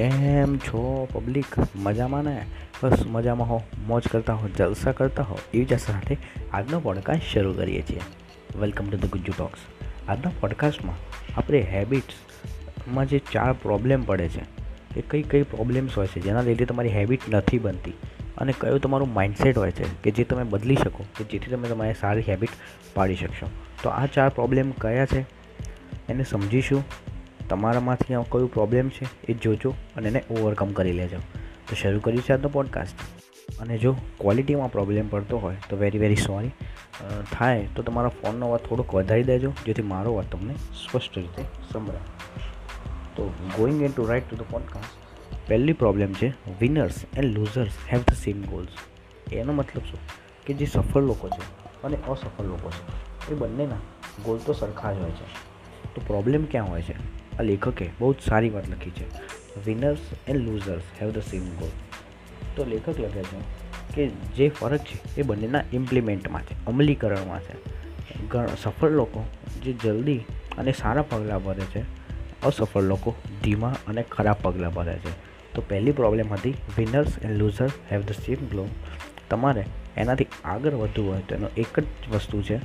કેમ છો પબ્લિક મજામાં ને? બસ મજામાં હો. મોજ કરતા હો, જલસા કરતા હો. એવી જ સાથે આજનો પોડકાસ્ટ શરૂ કરીએ છીએ. Welcome to the Gujju talks આજના પોડકાસ્ટમાં આપણે હેબિટ્સમાં જે ચાર પ્રોબ્લેમ પડે છે એ કઈ કઈ પ્રોબ્લેમ્સ હોય છે, જેના લીધે તમારી હેબિટ નથી બનતી. અને કયું તમારું માઇન્ડસેટ હોય છે, કે જે તમે બદલી શકો, કે જેથી તમે તમારી સારી હેબિટ પાડી શકશો. તો આ ચાર પ્રોબ્લેમ કયા છે? એને સમજીશું. તમારામાંથી આ કયું પ્રોબ્લેમ છે એ જોજો અને એને ઓવરકમ કરી લેજો. તો શરૂ કર્યું છે આજનો પોડકાસ્ટ અને જો ક્વોલિટીમાં પ્રોબ્લેમ પડતો હોય, તો વેરી વેરી સોરી થાય તો તમારા ફોનનો અવાજ થોડોક વધારી દેજો, જેથી મારો અવાજ તમને સ્પષ્ટ રીતે સંભળાય. તો going in to right to the podcast પહેલી પ્રોબ્લેમ છે winners and losers have the same goals એનો મતલબ શું? કે જે સફળ લોકો છે અને અસફળ લોકો છે, એ બંનેના ગોલ તો સરખા જ હોય છે. તો પ્રોબ્લેમ ક્યાં હોય છે? આ લેખકે બહુ જ સારી વાત લખી છે. Winners and losers have the same goal તો લેખક લખે છે કે જે ફરક છે એ બંનેના ઇમ્પ્લિમેન્ટમાં છે, અમલીકરણમાં છે. સફળ લોકો જે જલ્દી અને સારા પગલાં ભરે છે, અસફળ લોકો ધીમા અને ખરાબ પગલાં ભરે છે. તો પહેલી પ્રોબ્લેમ હતી winners and losers have the same goal તમારે એનાથી આગળ વધવું હોય તો એનો એક જ વસ્તુ છે,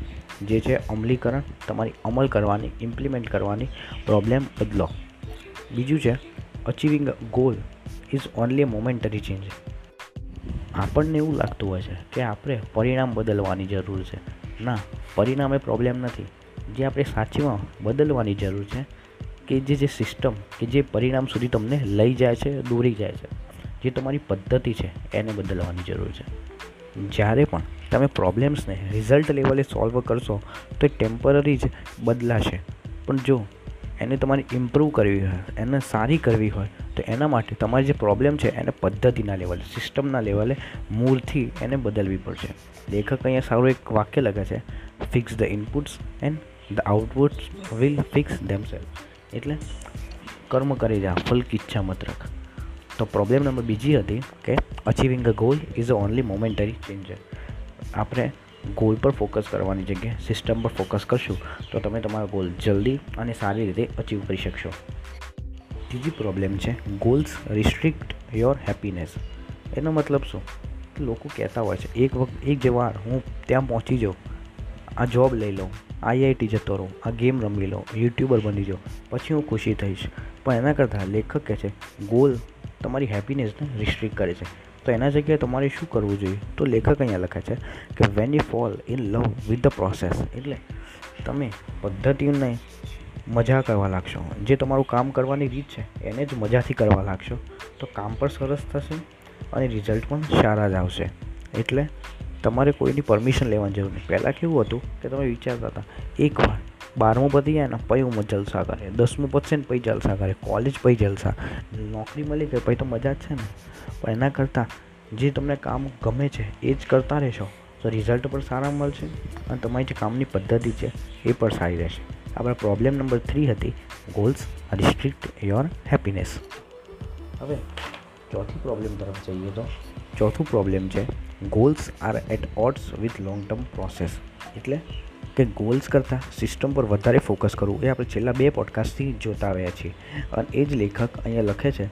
જે છે અમલીકરણ. તમારી અમલ કરવાની ઇમ્પ્લિમેન્ટ કરવાની પ્રોબ્લેમ બદલો. બીજું છે achieving goal is only a momentary change આપણને એવું લાગતું હોય છે કે આપણે પરિણામ બદલવાની જરૂર છે. ના, પરિણામ પ્રોબ્લેમ નથી. જે આપણે સાચીમાં બદલવાની જરૂર છે, કે જે જે સિસ્ટમ કે જે પરિણામ સુધી તમને લઈ જાય છે, દોરી જાય છે. જે તમારી પદ્ધતિ છે, એને બદલવાની જરૂર છે. જ્યારે પણ તમે પ્રોબ્લેમ્સને રિઝલ્ટ લેવલે સોલ્વ કરશો, તો એ ટેમ્પરરી જ બદલાશે. પણ જો એને તમારે ઇમ્પ્રૂવ કરવી હોય, એને સારી કરવી હોય, તો એના માટે તમારી જે પ્રોબ્લેમ છે, એને પદ્ધતિના લેવલે સિસ્ટમના લેવલે મૂળથી એને બદલવી પડશે. લેખક અહીંયા સારું એક વાક્ય લખે છે fix the inputs and the outputs will fix themselves એટલે કર્મ કરી જા ફલ ઈચ્છા મત રખ. તો પ્રોબ્લેમ નંબર બીજી હતી કે achieving a goal is a only momentary changer આપણે ગોલ પર ફોકસ કરવાની જગ્યાએ સિસ્ટમ પર ફોકસ કરશું તો તમે તમારો ગોલ જલ્દી અને સારી રીતે અચીવ કરી શકશો. ત્રીજી પ્રોબ્લેમ છે ગોલ્સ રિસ્ટ્રિક્ટ યોર હેપીનેસ એનો મતલબ શું? લોકો કહેતા હોય છે, એક વખત, એક જે વાર હું ત્યાં પહોંચી જાઉં, આ જોબ લઈ લઉં આઈઆઈટી જતો રહું, આ ગેમ રમી લઉં યુટ્યુબર બની જાઉં, પછી હું ખુશી થઈશ. પણ એના કરતાં લેખક કહે છે ગોલ તમારી હેપીનેસને રિસ્ટ્રિક્ટ કરે છે. તો એના જગ્યાએ તમારે શું કરવું જોઈએ? તો લેખક અહીંયા લખે છે કે when you fall in love with the process એટલે તમે પદ્ધતિને મજા કરવા લાગશો. જે તમારું કામ કરવાની રીત છે, એને જ મજાથી કરવા લાગશો. તો કામ પણ સરસ થશે અને રિઝલ્ટ પણ સારા જ આવશે. એટલે તમારે કોઈની પરમિશન લેવાની જરૂર નહીં. પહેલાં કેવું હતું કે તમે વિચારતા હતા એકવાર બારમું પતી જાય ને પછી હું જલસા કરે દસમું પતશે ને પછી જલસા કરે કોલેજ પછી જલસા. નોકરી મળી ગઈ પછી તો મજા જ છે ને. પણ એના કરતાં જે તમને કામ ગમે છે, એ જ કરતા રહેશો. તો રિઝલ્ટ પણ સારા મળશે અને તમારી જે કામની પદ્ધતિ છે, એ પણ સારી રહેશે. આપણા પ્રોબ્લેમ નંબર થ્રી હતી ગોલ્સ રિસ્ટ્રિક્ટ યોર હેપીનેસ હવે ચોથી પ્રોબ્લેમ તરફ જઈએ તો. ચોથું પ્રોબ્લેમ છે goals are at odds with long term process એટલે કે ગોલ્સ કરતાં સિસ્ટમ પર વધારે ફોકસ કરવું એ આપણે છેલ્લા બે પોડકાસ્ટથી જોતા આવ્યા છીએ. અને એ જ લેખક અહીંયા લખે છે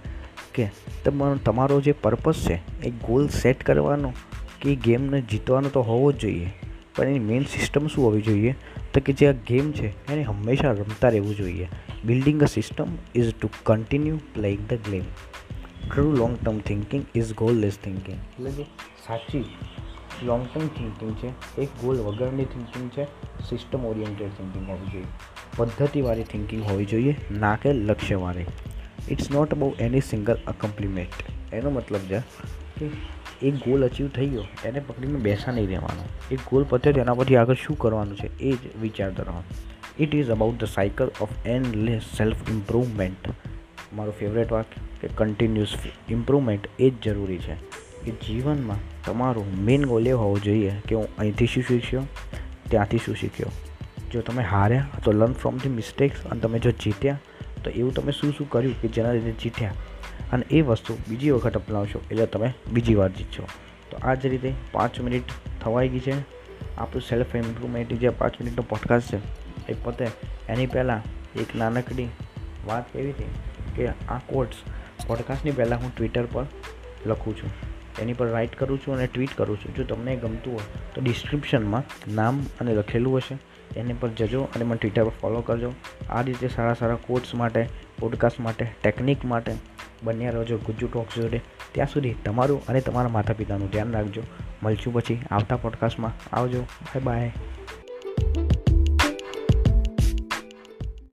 કે તમારો તમારો જે પર્પસ છે એ ગોલ સેટ કરવાનો કે ગેમને જીતવાનો તો હોવો જ જોઈએ. પણ એની મેઇન સિસ્ટમ શું હોવી જોઈએ? તો કે જે આ ગેમ છે એને હંમેશા રમતા રહેવું જોઈએ. Building a system is to continue playing the game through long term thinking is goalless thinking એટલે જે સાચી લોંગ ટર્મ થિંકિંગ છે, એક ગોલ વગરની થિંકિંગ છે સિસ્ટમ ઓરિએન્ટેડ થિંકિંગ હોવી જોઈએ. પદ્ધતિવાળી થિંકિંગ હોવી જોઈએ, ના કે લક્ષ્યવાળી. It's not about any single accomplishment એનો મતલબ છે કે એક ગોલ અચીવ થઈ ગયો, એને પકડીને બેસા નહીં રહેવાનો. એક ગોલ પતે એના પરથી આગળ શું કરવાનું છે, એ જ વિચાર રહો it is about the cycle of endless self improvement મારું ફેવરેટ વાક કે કન્ટિન્યુઅસ ઇમ્પ્રુવમેન્ટ એ જ જરૂરી છે. કે જીવનમાં તમારું મેઇન ગોલ એ હોવો જોઈએ કે હું અહીંથી શું શીખ્યો, ત્યાંથી શું શીખ્યો. જો તમે હાર્યા, તો લર્ન ફ્રોમ ધી મિસ્ટેક્સ અને તમે જો જીત્યા, તો એવું તમે શું શું કર્યું કે જેના લીધે જીત્યા. અને એ વસ્તુ બીજી વખત અપનાવશો, એટલે તમે બીજી વાર જીતશો. તો આ જ રીતે પાંચ મિનિટ થવાઈ ગઈ છે. આપણું સેલ્ફ ઇમ્પ્રુવમેન્ટ જે પાંચ મિનિટનો પોડકાસ્ટ છે, એ પોતે એની પહેલાં એક નાનકડી વાત એવી હતી કે આ કોર્ટ્સ પોડકાસ્ટની પહેલાં હું ટ્વિટર પર લખું છું. એની પર રાઇટ કરું છું અને ટ્વીટ કરું છું. જો તમને ગમતું હોય તો ડિસ્ક્રિપ્શનમાં નામ અને લખેલું હશે. એની પર જજો અને મને ટ્વિટર પર ફોલો કરજો. આ રીતે સારા સારા કોર્સ માટે પોડકાસ્ટ માટે ટેકનિક માટે બન્યા રહેજો ગુજ્જુ ટોક્સ જોડે. ત્યાં સુધી તમારું અને તમારા માતા પિતાનું ધ્યાન રાખજો. મળશું પછી આવતા પોડકાસ્ટમાં આવજો. Bye bye